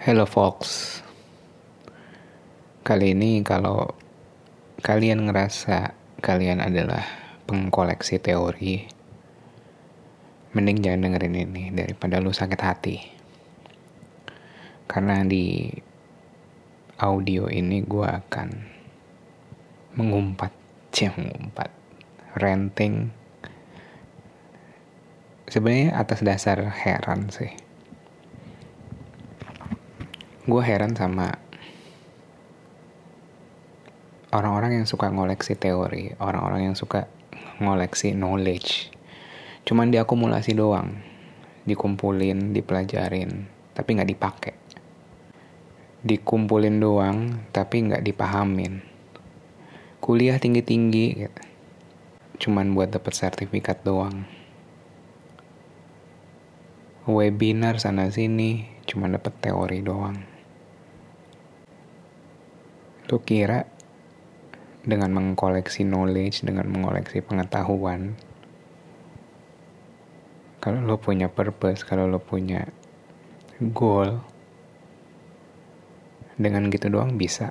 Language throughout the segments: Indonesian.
Hello folks Kali ini kalau kalian ngerasa kalian adalah pengkoleksi teori Mending jangan dengerin ini daripada lu sakit hati. Karena di audio ini gue akan mengumpat Cia mengumpat Ranting Sebenarnya atas dasar heran sih gue heran sama orang-orang yang suka ngoleksi teori, orang-orang yang suka ngoleksi knowledge. Cuman diakumulasi doang, dikumpulin, dipelajarin, tapi nggak dipakai. Dikumpulin doang, tapi nggak dipahamin. Kuliah tinggi-tinggi, cuman buat dapet sertifikat doang. Webinar sana sini, cuma dapet teori doang. Lu kira dengan mengkoleksi knowledge, dengan mengoleksi pengetahuan, kalau lo punya purpose, kalau lo punya goal, dengan gitu doang bisa.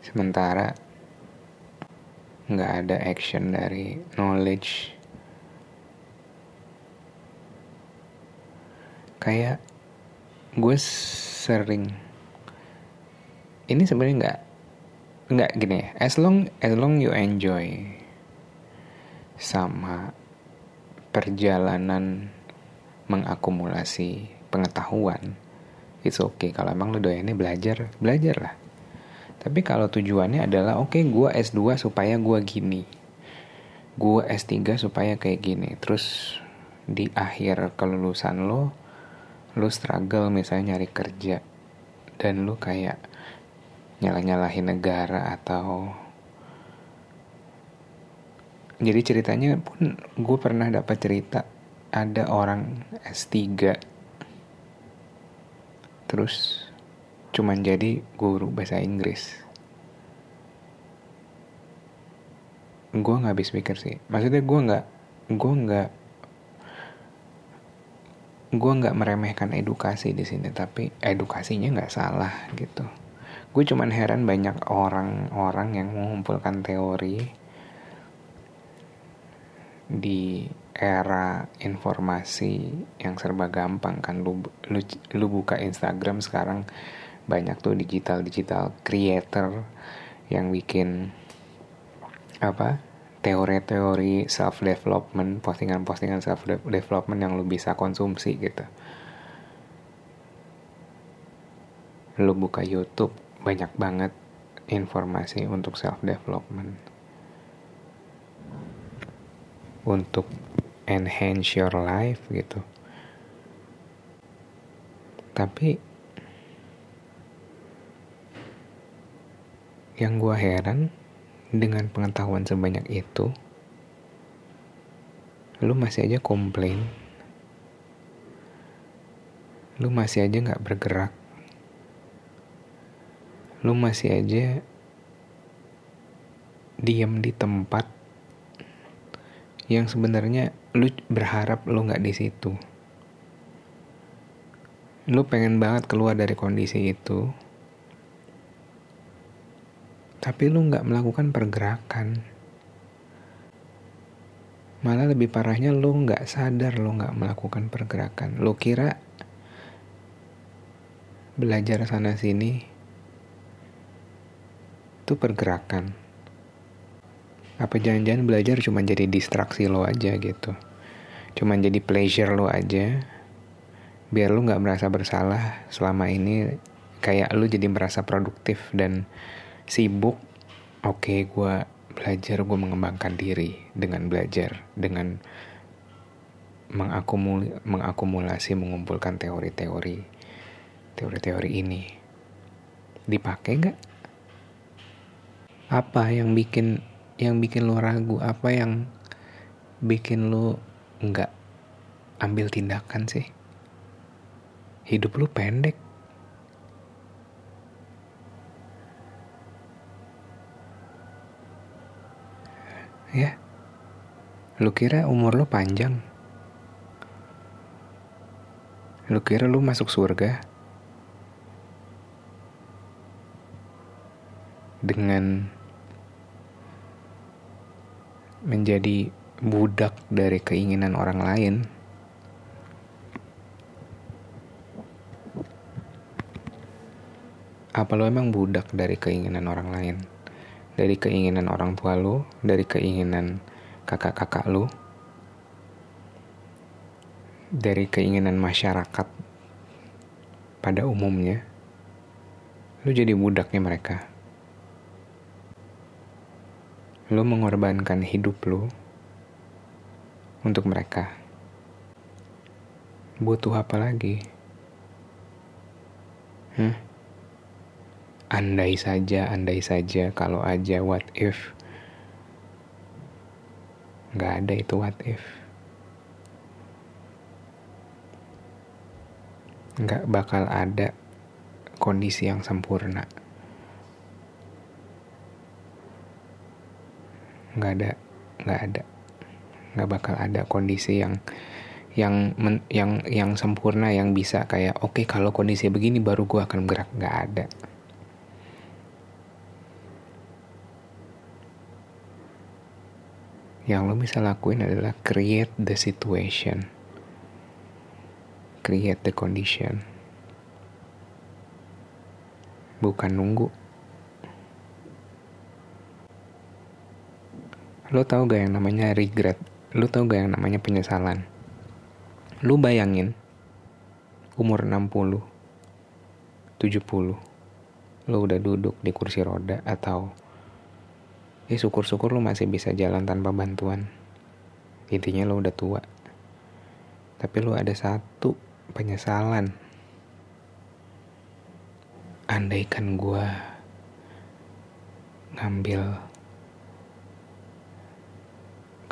Sementara nggak ada action dari knowledge. Kayak gue sering ini sebenarnya nggak nggak gini ya. As long as long you enjoy sama perjalanan mengakumulasi pengetahuan it's okay. Kalau emang lu doyannya belajar belajar lah. Tapi kalau tujuannya adalah oke okay, gue S2 supaya gue gini. Gue S3 supaya kayak gini. Terus di akhir kelulusan lo lo struggle misalnya nyari kerja. Dan lo kayak nyalah-nyalahin negara atau jadi ceritanya pun gue pernah dapat cerita ada orang S3 terus cuman jadi guru bahasa Inggris. Gue nggak habis pikir sih. Maksudnya gue nggak gue nggak gue nggak meremehkan edukasi di sini tapi edukasinya nggak salah gitu gue cuman heran banyak orang-orang yang mengumpulkan teori di era informasi yang serba gampang kan. Lu lu, lu buka Instagram sekarang banyak tuh digital digital creator yang bikin apa teori-teori self development postingan-postingan self development yang lu bisa konsumsi gitu. Lu buka YouTube banyak banget informasi untuk self development untuk enhance your life gitu. Tapi yang gue heran dengan pengetahuan sebanyak itu lu masih aja komplain. Lu masih aja nggak bergerak lu masih aja diam di tempat yang sebenarnya lu berharap lu nggak di situ. Lu pengen banget keluar dari kondisi itu, tapi lu nggak melakukan pergerakan. Malah lebih parahnya lu nggak sadar lu nggak melakukan pergerakan. Lu kira belajar sana sini itu pergerakan. Apa jangan-jangan belajar cuma jadi distraksi lo aja gitu. Cuma jadi pleasure lo aja. Biar lo nggak merasa bersalah selama ini. Kayak lo jadi merasa produktif dan sibuk. Oke okay, gue belajar gue mengembangkan diri dengan belajar dengan mengakumul mengakumulasi mengumpulkan teori-teori teori-teori ini. Dipakai nggak apa yang bikin yang bikin lo ragu? Apa yang bikin lo nggak ambil tindakan sih? Hidup lu pendek. Ya. Lu kira umur lu panjang? Lu kira lu masuk surga? Dengan menjadi budak dari keinginan orang lain. Apa lo emang budak dari keinginan orang lain? Dari keinginan orang tua lo, dari keinginan kakak-kakak lo, dari keinginan masyarakat pada umumnya, lu jadi budaknya mereka. Lu mengorbankan hidup lu untuk mereka. Butuh apa lagi? Hah? Andai saja, andai saja, kalau aja what if. Gak ada itu what if. nggak bakal ada kondisi yang sempurna. Nggak ada, nggak ada, nggak bakal ada kondisi yang yang men, yang yang sempurna yang bisa kayak oke okay, kalau kondisi begini baru gue akan bergerak nggak ada. Yang lo bisa lakuin adalah create the situation. Create the condition. Bukan nunggu lo tau gak yang namanya regret? Lo tau gak yang namanya penyesalan? Lo bayangin umur 60 70 lo udah duduk di kursi roda atau ya syukur-syukur lo masih bisa jalan tanpa bantuan. Intinya lo udah tua. Tapi lo ada satu penyesalan. Andaikan gue ngambil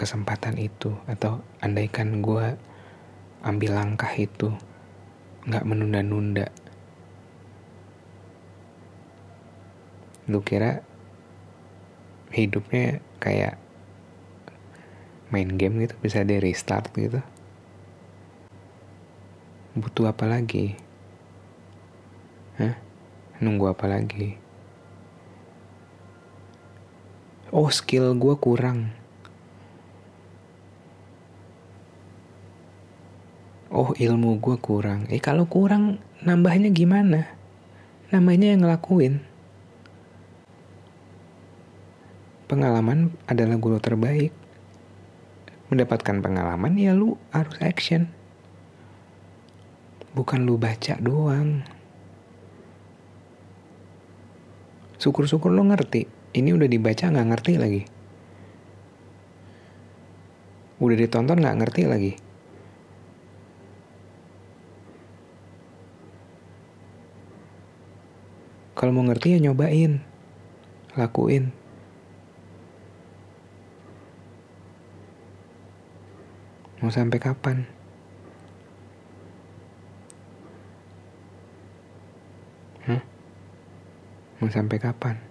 kesempatan itu atau andaikan gue ambil langkah itu nggak menunda-nunda lu kira hidupnya kayak main game gitu bisa di restart gitu butuh apa lagi? Hah? Nunggu apa lagi? Oh, skill gue kurang. Oh, ilmu gue kurang. Eh, kalau kurang, nambahnya gimana? Namanya yang ngelakuin. Pengalaman adalah guru terbaik. Mendapatkan pengalaman, ya lu harus action bukan lu baca doang. Syukur-syukur lo ngerti. Ini udah dibaca nggak ngerti lagi. Udah ditonton nggak ngerti lagi. Kalau mau ngerti ya nyobain. Lakuin. Mau sampai kapan? Mau sampai kapan?